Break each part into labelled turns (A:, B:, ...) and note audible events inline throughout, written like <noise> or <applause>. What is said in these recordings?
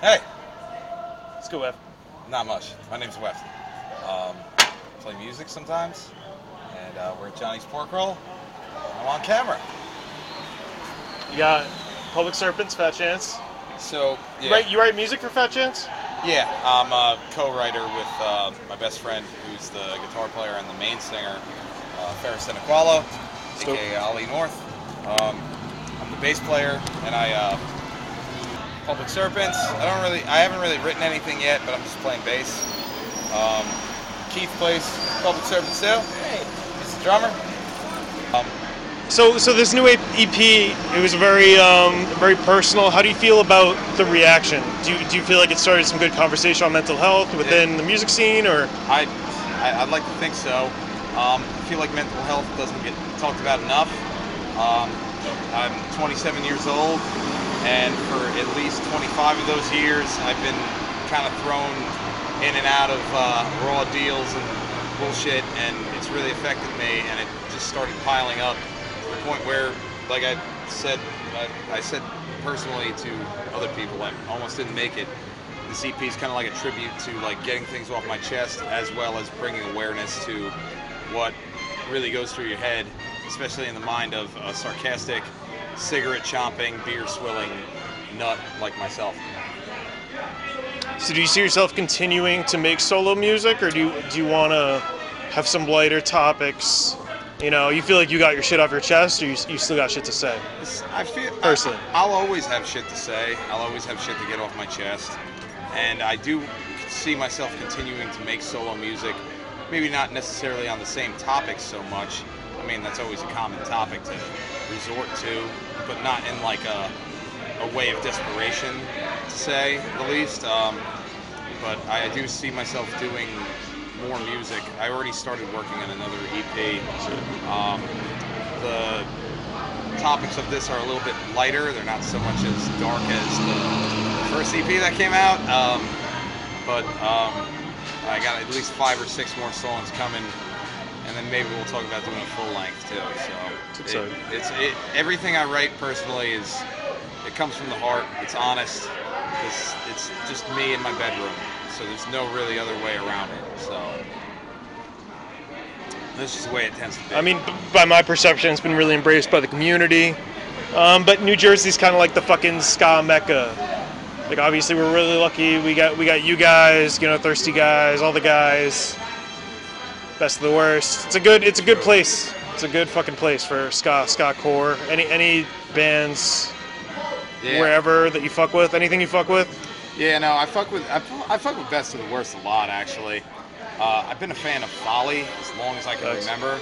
A: Hey,
B: Let's go, Ev.
A: not much. My name's Wes. Um, play music sometimes, and uh, we're at Johnny's Pork Roll. I'm on camera.
B: You got Public Serpents, Fat Chance.
A: So
B: You
A: yeah,
B: write you write music for Fat Chance?
A: yeah, I'm a co-writer with uh, my best friend, who's the guitar player and the main singer, uh, Ferris Senequalo, aka Ali North. Um, I'm the bass player, and I uh, Public Serpents. I don't really, I haven't really written anything yet, but I'm just playing bass. Um, Keith plays Public Serpents too. Hey, He's the drummer. Um,
B: So so this new EP, it was very um, very personal. How do you feel about the reaction? Do you, do you feel like it started some good conversation on mental health within the music scene, or
A: I, I I'd like to think so. Um, I feel like mental health doesn't get talked about enough. Um, I'm 27 years old, and for at least 25 of those years, I've been kind of thrown in and out of uh, raw deals and bullshit, and it's really affected me. And it just started piling up to the point where, like I said, I, I said personally to other people, I almost didn't make it this EP is kind of like a tribute to like getting things off my chest as well as bringing awareness to what really goes through your head, especially in the mind of a sarcastic, cigarette chomping, beer swilling nut like myself.
B: so do you see yourself continuing to make solo music, or do you do you want to have some lighter topics? You know, you feel like you got your shit off your chest, or you, you still got shit to say?
A: I feel
B: Personally.
A: I, will always have shit to say. I'll always have shit to get off my chest, and I do see myself continuing to make solo music. Maybe not necessarily on the same topics so much. I mean, that's always a common topic to resort to, but not in like a, a way of desperation, to say the least. Um, but I do see myself doing more music. I already started working on another EP. Um, the topics of this are a little bit lighter. They're not so much as dark as the first EP that came out. Um, but um, I got at least five or six more songs coming, and maybe we'll talk about doing a full length too. So
B: It's
A: it, it's it, everything I write personally is it comes from the heart. It's honest. It's, it's just me in my bedroom. So there's no really other way around it. So this is the way it tends to be.
B: I mean, by my perception, it's been really embraced by the community. Um, but New Jersey's kind of like the fucking ska mecca. Like, obviously, we're really lucky. We got we got you guys, you know, thirsty guys, all the guys. Best of the worst. It's a good it's a good place. It's a good fucking place for ska ska core. Any any bands
A: yeah.
B: wherever that you fuck with, anything you fuck with.
A: Yeah, no, I fuck with I, I fuck with Best of the Worst a lot actually. Uh, I've been a fan of Folly as long as I can
B: Nice.
A: remember.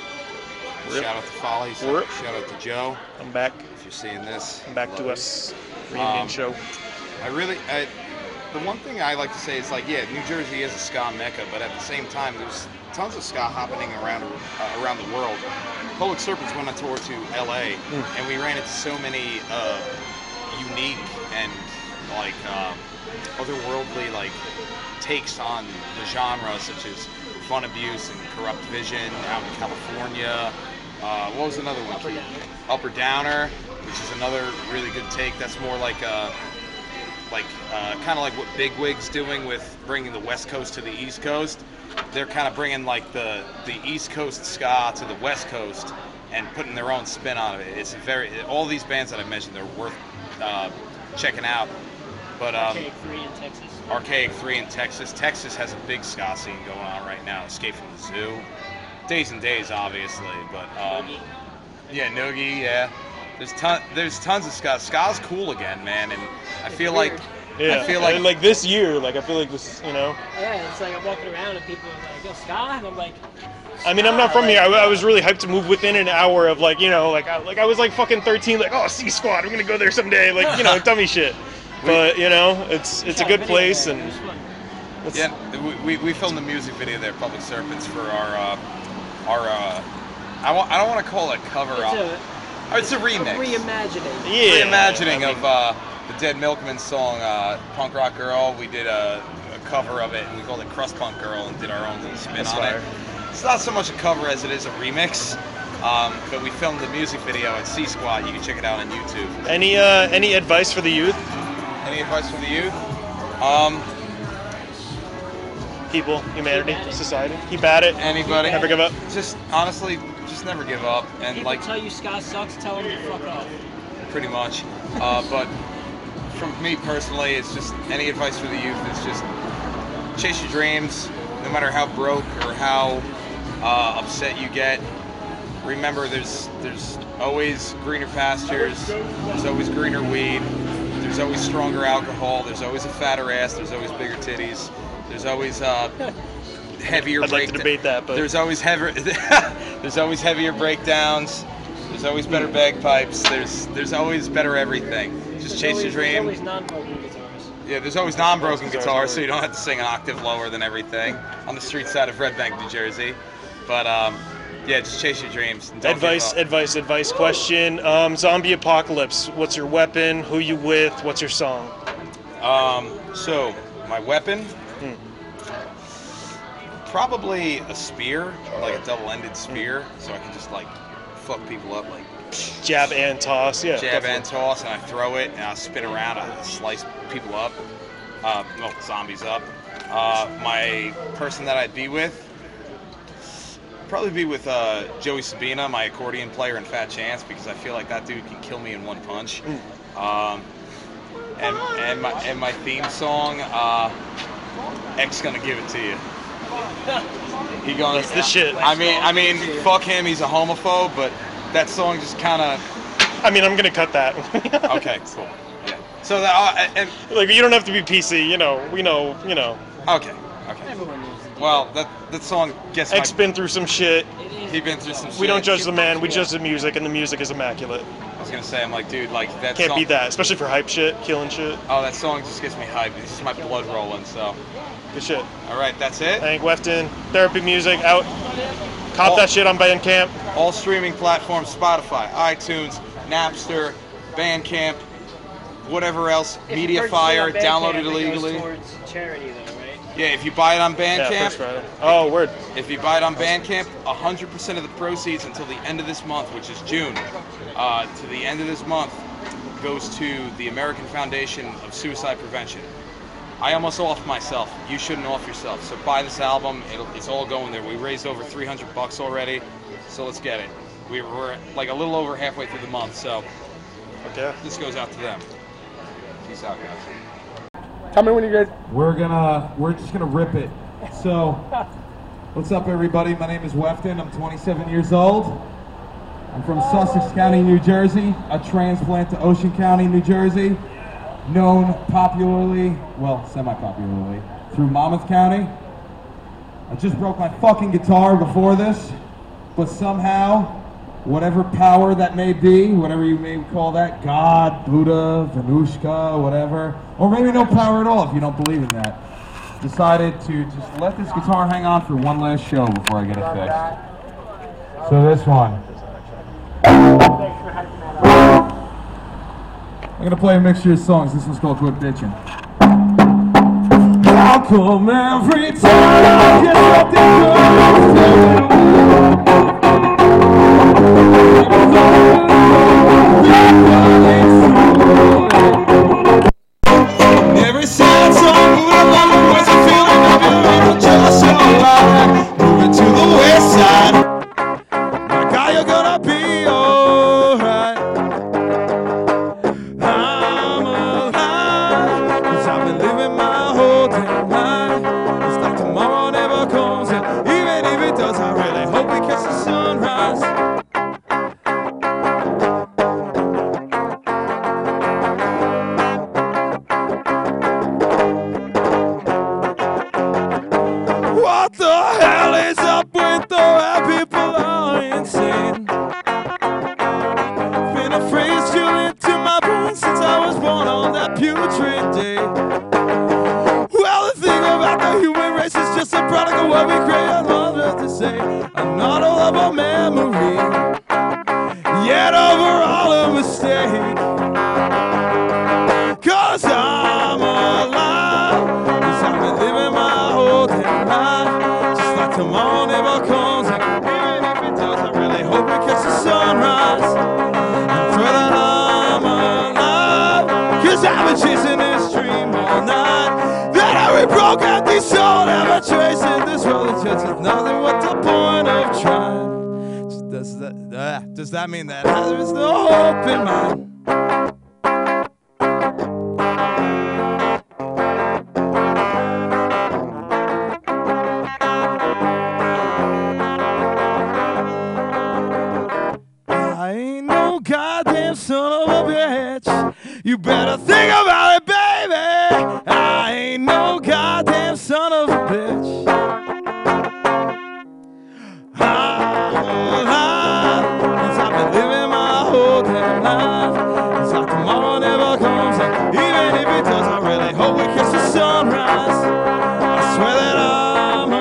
B: Rip.
A: Shout out to Folly. Shout out to Joe
B: I'm back.
A: if you're seeing this.
B: I'm back to us reunion
A: Um,
B: show.
A: I really, I, the one thing I like to say is like, yeah, New Jersey is a ska mecca, but at the same time, there's tons of ska happening around uh, around the world. Public Serpents went on tour to L.A.
B: Hmm.
A: and we ran into so many uh, unique and like um, otherworldly like takes on the genre, such as Fun Abuse and Corrupt Vision out in California. Uh, what was another one?
C: Upper? Downer.
A: Upper Downer, which is another really good take. That's more like uh, like uh, kind of like what Bigwig's doing with bringing the West Coast to the East Coast. They're kind of bringing like the the East Coast ska to the West Coast and putting their own spin on it. It's very all these bands that I mentioned they're worth uh, checking out. But um,
C: Archaic 3 in Texas.
A: Archaic 3 in Texas. Texas has a big ska scene going on right now. Escape from the Zoo. Days and Days, obviously, but um, yeah, Noogie, yeah. There's ton, there's tons of ska. Ska's cool again, man, and I
C: It's
A: feel
C: weird.
A: like
B: Yeah,
A: I feel like-
B: like this year, like I feel like this, you know.
C: Yeah, it's like I'm walking around and people are like, yo, Ska? And I'm like,
B: I mean, I'm not from here. I, I was really hyped to move within an hour of like, you know, like I, like I was like fucking 13, like oh C Squad, I'm gonna go there someday, like you know, <laughs> dummy shit. But you know, it's it's a good place and
C: It was fun.
B: it's,
A: yeah, we, we, we filmed the music video there, Public Serpents, for our uh, our uh, I, wa- I don't want to call it cover
C: It's
A: up.
C: a,
A: Oh, it's a remix.
C: reimagining.
B: yeah,
A: reimagining
B: I mean,
A: of uh, the Dead Milkmen song uh, "Punk Rock Girl." We did a, a cover of it, and we called it "Crust Punk Girl," and did our own little spin on
B: fire.
A: it. It's not so much a cover as it is a remix. Um, but we filmed the music video at C Squad. You can check it out on YouTube.
B: Any uh, any advice for the youth?
A: Any advice for the youth? Um,
B: People, humanity, society. Keep at it.
A: anybody?
B: Never give up.
A: Just honestly, just never give up, and
C: People
A: like
C: tell you ska sucks, tell them to fuck off.
A: pretty much. Uh, but from me personally, it's just any advice for the youth is just chase your dreams, no matter how broke or how uh, upset you get. Remember, there's there's always greener pastures. There's always greener weed. There's always stronger alcohol. There's always a fatter ass. There's always bigger titties. There's always uh, <laughs> heavier.
B: I'd like to debate that, but
A: there's always heavier. <laughs> there's always heavier breakdowns. There's always better bagpipes. There's there's always better everything. Just
C: There's
A: chase
C: always,
A: your dream.
C: There's always non-broken guitars.
A: Yeah, there's always non-broken
B: Guitars
A: guitars, so you don't have to sing an octave lower than everything on the street side of Red Bank, New Jersey. But um, yeah, just chase your dreams. and don't give
B: advice, advice, advice. Question: um, Zombie apocalypse. What's your weapon? Who you with? What's your song?
A: Um, so my weapon,
B: Hmm.
A: Probably a spear, like a double-ended spear, so I can just like fuck people up, like
B: Jab and toss. Yeah.
A: jab
B: definitely.
A: and toss, and I throw it, and I spin around, I slice people up, uh, well, zombies up. Uh, my person that I'd be with, probably be with uh, Joey Sabina, my accordion player in Fat Chance, because I feel like that dude can kill me in one punch. Um, and and my and my theme song, uh, X gonna give it to you. He gonna
B: That's the shit.
A: I mean, I mean, fuck him. He's a homophobe, but that song just kind of
B: I mean, I'm gonna cut that. <laughs>
A: okay, cool. Yeah. So that uh, and
B: like you don't have to be PC. You know, we know. You know,
A: okay, okay.
C: Everyone knows. the
A: Well, that that song gets my.
B: X been through some shit.
A: He been through some. Shit.
B: We don't judge the man. We judge the music, and the music is immaculate.
A: I was gonna say, I'm like, dude, like that.
B: Can't
A: song,
B: beat that, especially for hype shit, killing shit.
A: Oh, that song just gets me hyped. It's just my blood rolling. So,
B: Good shit.
A: all right, that's it.
B: Hank Wefton, therapy music out. Cop
A: Oh.
B: that shit on Bandcamp.
A: All streaming platforms: Spotify, iTunes, Napster, Bandcamp, whatever else,
C: If you purchase
A: MediaFire.
C: Bandcamp,
A: Download it
C: it
A: illegally.
C: towards charity, though, right?
A: Yeah, if you buy it on
B: Yeah,
A: Bandcamp,
B: first Friday. Oh, word.
A: If you buy it on Bandcamp, 100% of the proceeds until the end of this month, which is June, uh, to the end of this month, goes to the American Foundation of Suicide Prevention. I almost off myself. You shouldn't off yourself. So buy this album. It'll, it's all going there. We raised over 300 bucks already, so let's get it. We, we're like a little over halfway through the month, so
B: Okay.
A: this goes out to them. Peace out, guys.
B: Tell me when you guys.
D: We're gonna, we're just gonna rip it. So, what's up, everybody? My name is Wefton. I'm 27 years old. I'm from Sussex County, New Jersey, a transplant to Ocean County, New Jersey, known popularly, well, semi-popularly, through Monmouth County. I just broke my fucking guitar before this, but somehow, whatever power that may be, whatever you may call that, God, Buddha, Venushka, whatever, or maybe no power at all if you don't believe in that, decided to just let this guitar hang on for one last show before I get it fixed. So this one. I'm gonna play a mixture of songs. This one's called Quit Bitchin'. How come every time I get something putrid day. chasing this dream all night. That I would broke at the
A: soul, never tracing this rolling just is nothing. What the point of trying? Does that, uh, does that mean that there is no hope in mind? I ain't no goddamn son of a bitch. Ah, ah, cause I've been living my whole damn tomorrow never comes. And even if it does, I really hope we catch the sunrise. I swear that I'm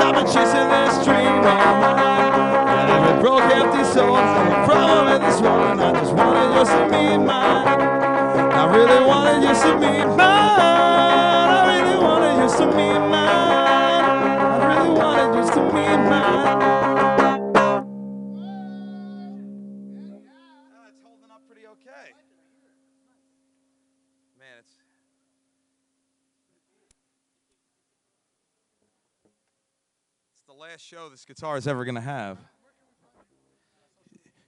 A: I've been chasing this dream all. And every empty soul, problem this. And I just wanted to. I really wanted you to meet mine. I really wanted you to meet mine. I really wanted you to meet mine. Holding up pretty okay. Man, it's. It's the last show this guitar is ever going to have.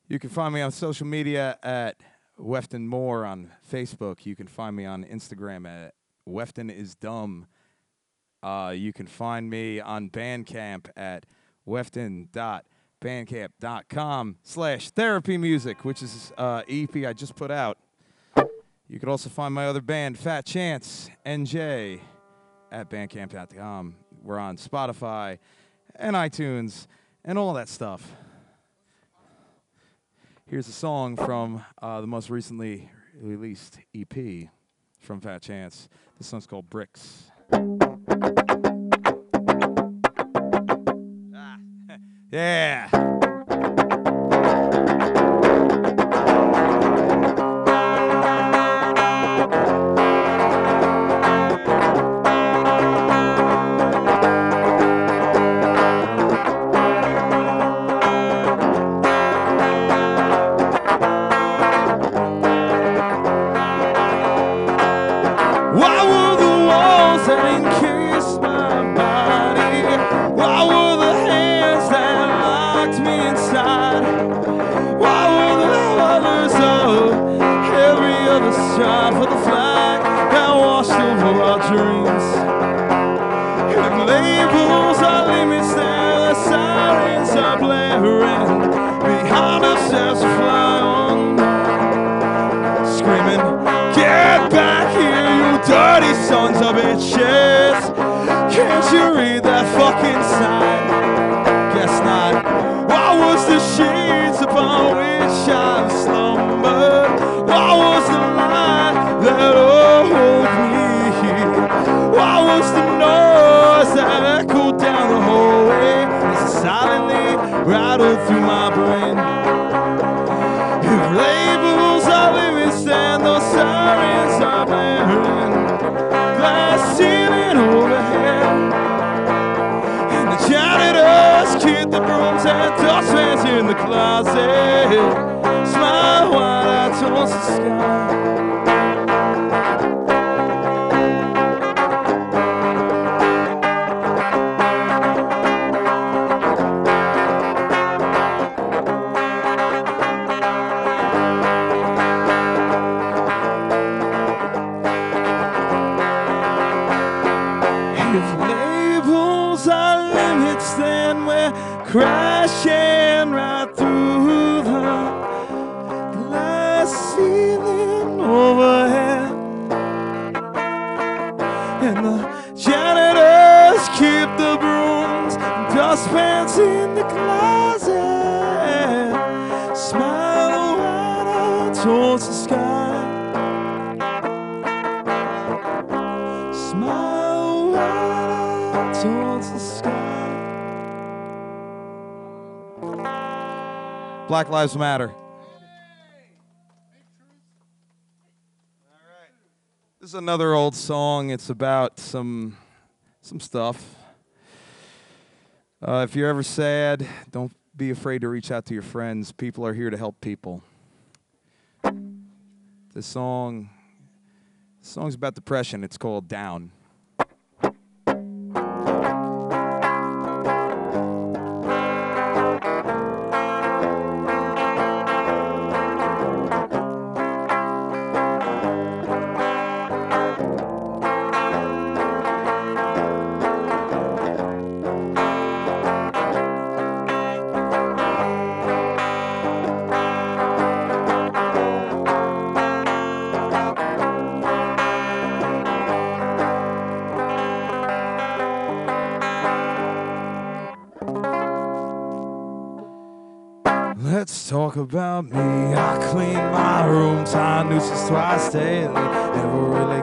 A: You can find me on social media at Wefton Moore on Facebook. You can find me on Instagram at Wefton is dumb. Uh, you can find me on Bandcamp at wefton.bandcamp.com slash therapy music, which is uh, EP I just put out. You can also find my other band, Fat Chance NJ, at bandcamp.com. We're on Spotify and iTunes and all that stuff. Here's a song from uh, the most recently released EP from Fat Chance. This song's called Bricks. Ah, <laughs> yeah. The closet. Smile wide I toss the sky. Black Lives Matter. This is another old song. It's about some some stuff. Uh, if you're ever sad, don't be afraid to reach out to your friends. People are here to help people. This song, this song's about depression. It's called Down.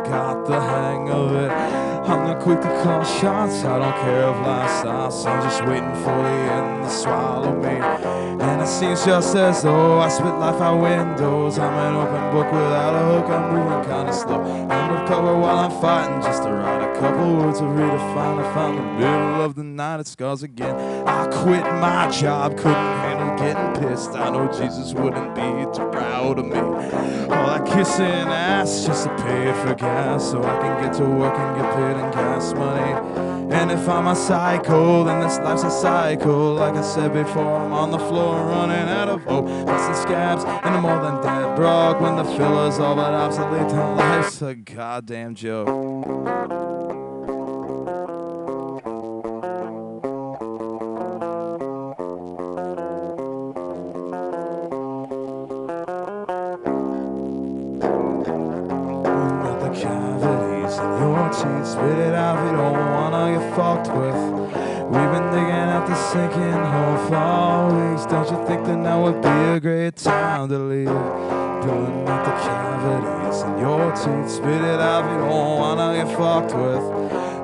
A: Got the hang of it. I'm not quick to call shots, I don't care if lifestyles. I'm just waiting for the end to swallow me. And it seems just as though I spit life out windows. I'm an open book without a hook, I'm moving kinda slow. Under cover while I'm fighting, just to write a couple words to redefine. I found the middle of the night, it scars again. I quit my job, couldn't handle getting pissed. I know Jesus wouldn't be proud of me. All that kissing ass just to pay for gas, so I can get to work and get paid in gas money. And if I'm a psycho, then this life's a cycle. Like I said before, I'm on the floor running out of hope. Busting scabs and I'm more than dead broke. When the filler's all but obsolete, then life's a goddamn joke. Fucked with. We've been digging out the sinking hole for weeks. Don't you think that now would be a great time to leave? Pulling out the cavities in your teeth. Spit it out you don't wanna get fucked with.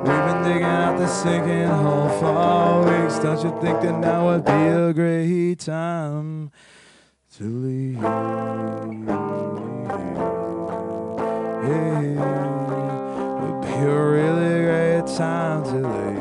A: We've been digging out the sinking hole for weeks. Don't you think that now would be a great time to leave? Hey, would be a really great time to leave.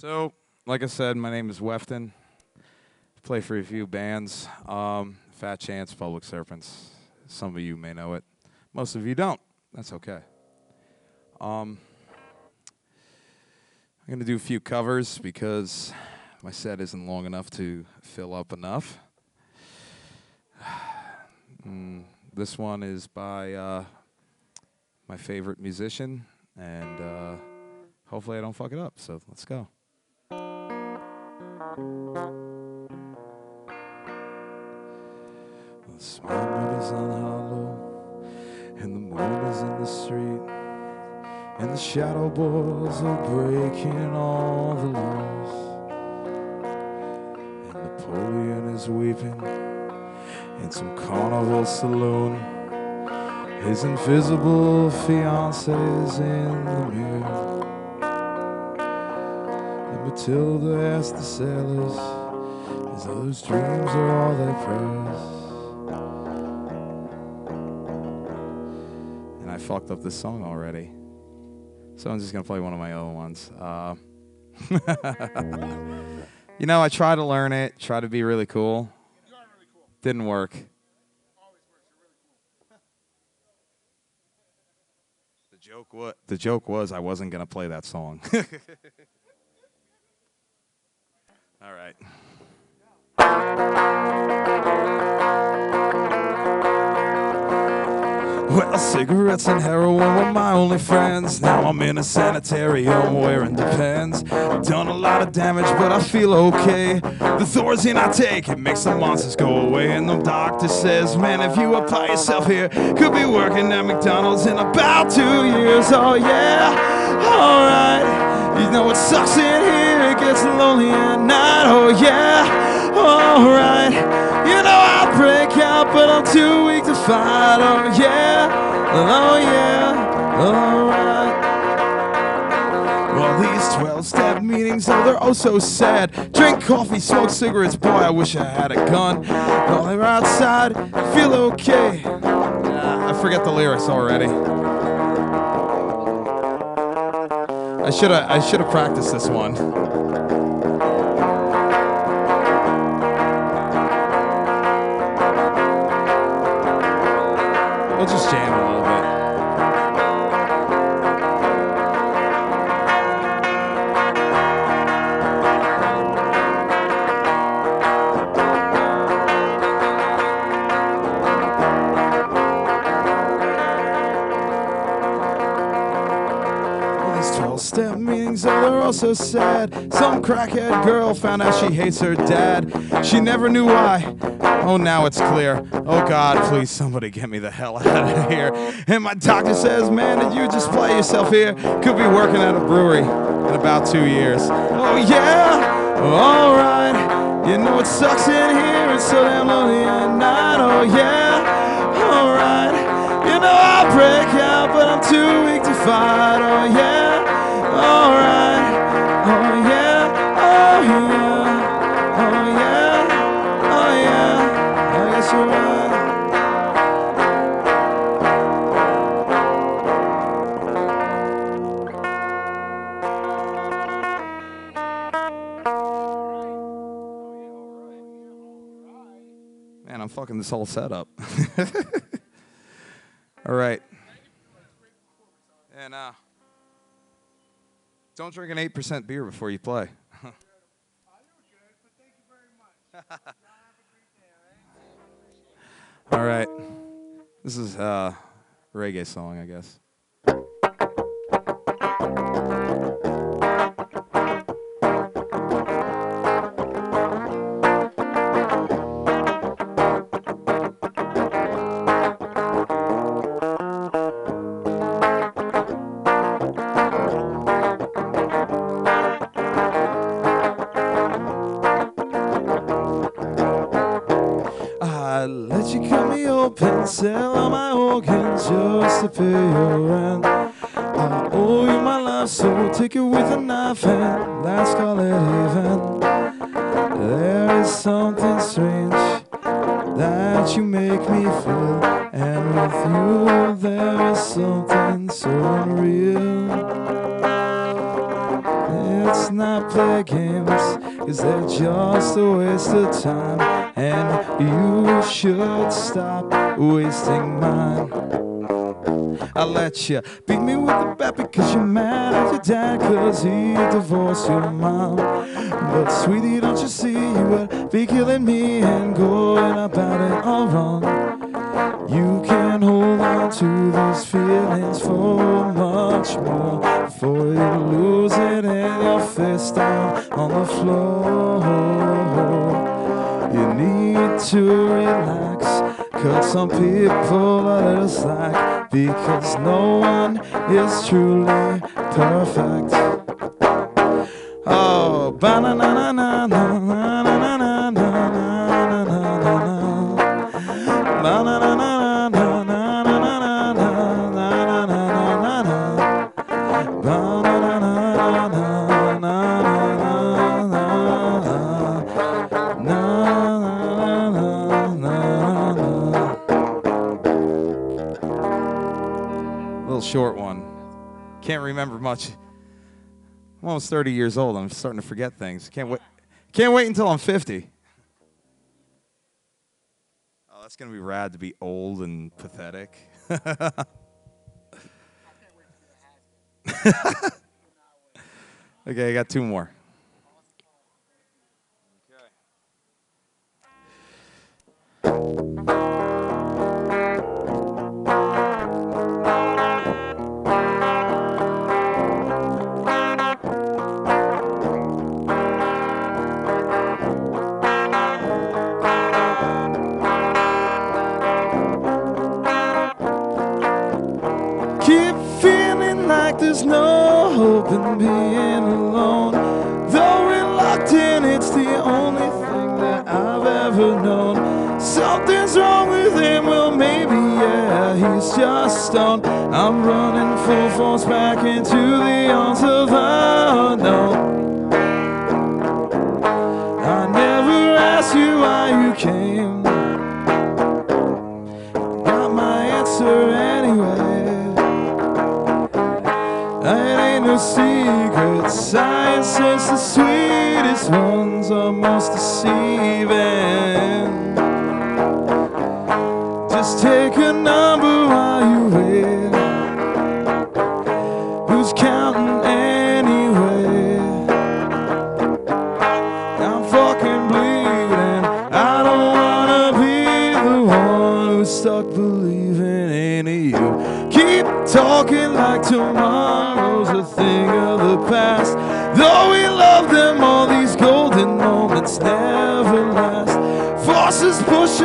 E: So, like I said, my name is Wefton. Play for a few bands. Um, Fat Chance, Public Serpents. Some of you may know it. Most of you don't. That's okay. Um, I'm going to do a few covers because my set isn't long enough to fill up enough. <sighs> Mm, this one is by uh, my favorite musician, and uh, hopefully I don't fuck it up. So let's go.
A: Moon is in the street, and the shadow boys are breaking all the laws. And Napoleon is weeping in some carnival saloon. His invisible fiancee's in the mirror. And Matilda asks the sailors, is those dreams are all their prayers?
E: Fucked up this song already. So I'm just gonna play one of my other ones. Uh, <laughs> you know, I try to learn it, try to be really cool. Didn't work. The joke was the joke was I wasn't gonna play that song. <laughs> All right.
A: Well, cigarettes and heroin were my only friends. Now I'm in a sanitarium wearing Depends. Done a lot of damage, but I feel okay. The Thorazine I take, it makes the monsters go away. And the doctor says, man, if you apply yourself here, could be working at McDonald's in about two years. Oh, yeah, alright. You know it sucks in here, it gets lonely at night. Oh, yeah, alright. You know I break out, but I'm too weak to fight. Oh yeah, oh yeah, oh, alright. Well, these 12 step meetings, oh, they're oh so sad. Drink coffee, smoke cigarettes, boy, I wish I had a gun. While they're outside, feel okay. Uh, I forget the lyrics already. I should have I should have practiced this one. We'll just jam a little bit. All these 12 step meetings are all so sad. Some crackhead girl found out she hates her dad. She never knew why. Oh, now it's clear. Oh, God, please, somebody get me the hell out of here. And my doctor says, Man, did you just play yourself here? Could be working at a brewery in about two years. Oh, yeah, alright. You know it sucks in here, it's so damn lonely at night. Oh, yeah, alright. You know I'll break out, but I'm too weak to fight. Oh yeah, alright. Oh yeah, oh yeah, Man, I'm fucking this whole setup. <laughs> All right. And uh, don't drink an 8% beer before you play. <laughs> All right. This is uh, a reggae song, I guess. And let's call it even. There is something strange that you make me feel, and with you there is something so unreal. It's not play games, cause they're just a waste of time. And you should stop wasting mine. I let you beat me with the bat because you're mad at your dad cause he divorced your mom. But sweetie, don't you see you would be killing me and going about it all wrong. You can hold on to these feelings for much more before you lose it and your face down on the floor. You need to relax, Cause some people are just like, because no one is truly perfect. Oh, ba na na na na na na. Remember much. I'm almost 30 years old. I'm starting to forget things. Can't wait. Can't wait until I'm 50. Oh, that's gonna be rad to be old and pathetic. <laughs> okay, I got two more. Keep in being alone. Though reluctant, it's the only thing that I've ever known. Something's wrong with him, well, maybe, yeah, he's just stoned. I'm running full force back into the arms of the unknown. I never asked you why you came. The sweetest ones are most deceiving.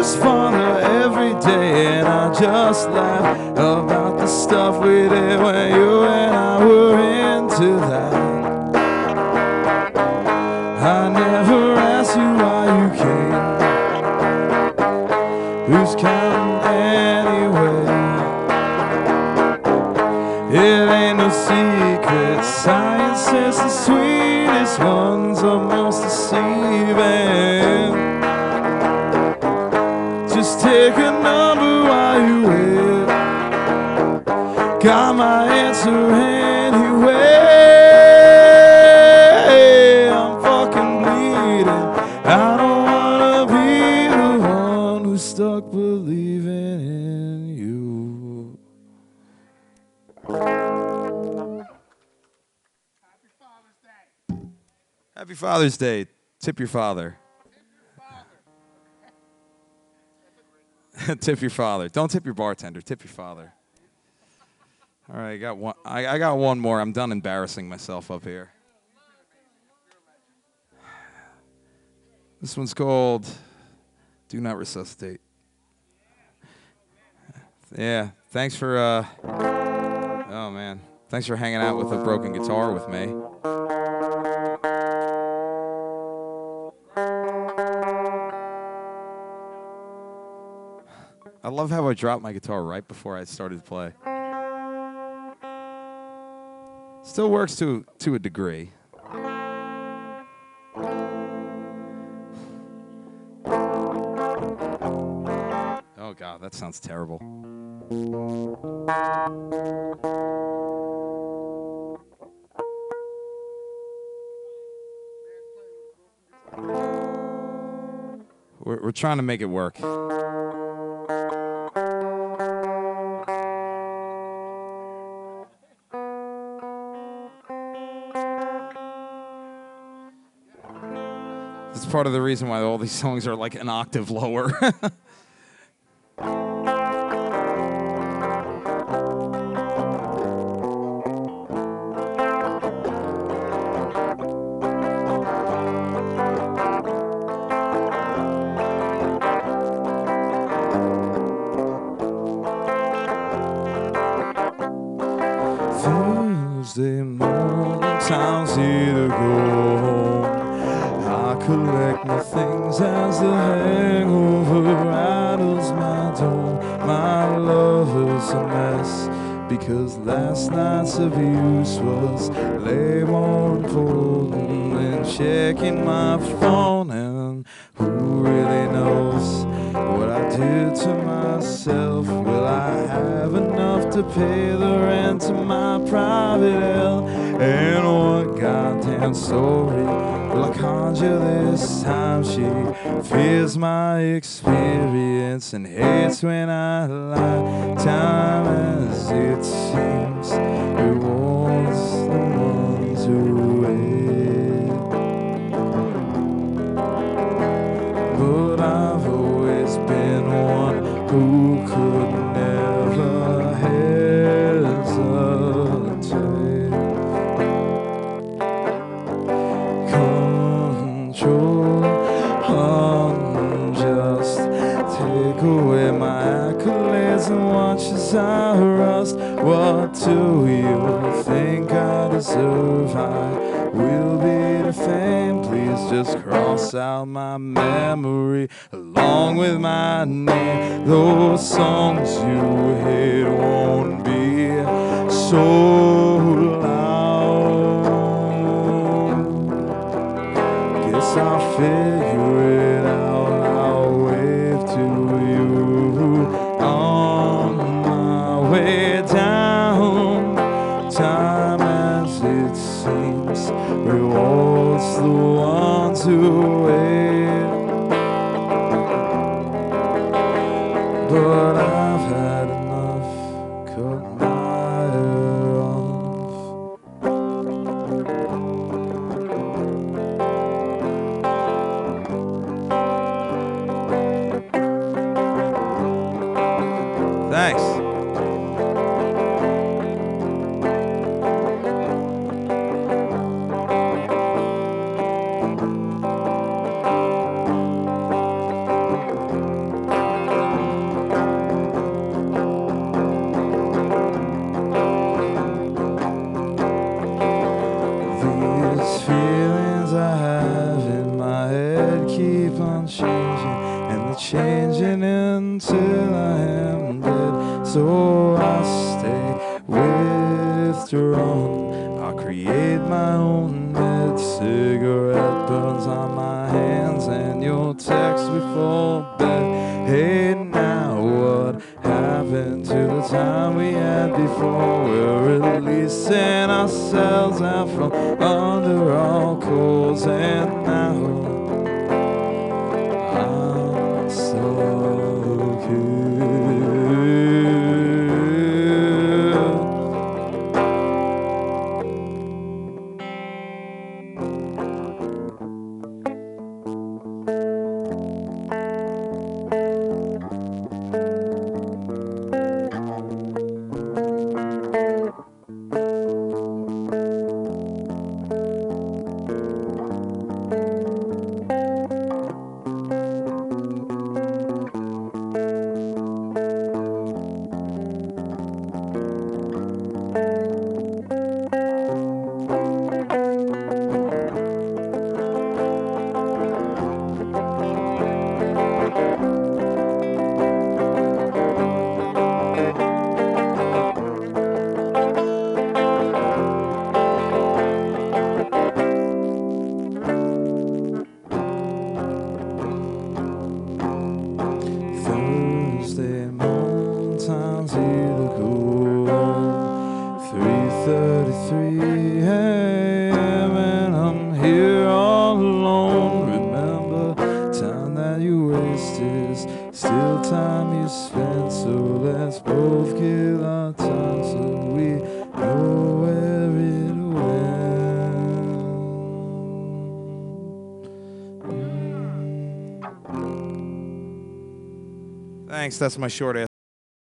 A: Us farther every day, and I just laugh about the stuff we did when you Father's Day. Tip your father. <laughs> tip your father. Don't tip your bartender. Tip your father. All right, I got one. I, I got one more. I'm done embarrassing myself up here. This one's called "Do Not Resuscitate." Yeah. Thanks for. Uh, oh man. Thanks for hanging out with a broken guitar with me. Love how I dropped my guitar right before I started to play. Still works to to a degree. Oh god, that sounds terrible. We're, we're trying to make it work. Part of the reason why all these songs are like an octave lower. <laughs> to my private hell? And what goddamn story will I conjure this time? She fears my experience and hates when I lie. Time as it seems I rust. What do you think I deserve? I will be the fame. Please just cross out my memory along with my name. Those songs you hate won't be so loud. Guess I'll figure it ones keep on changing, and they're changing until I am dead. So I stay withdrawn. I'll create my own med. Cigarette burns on my hands, and you'll text before bed. Hey, now what happened to the time we had before? We're releasing ourselves out from under all coals, and now Thanks. That's my short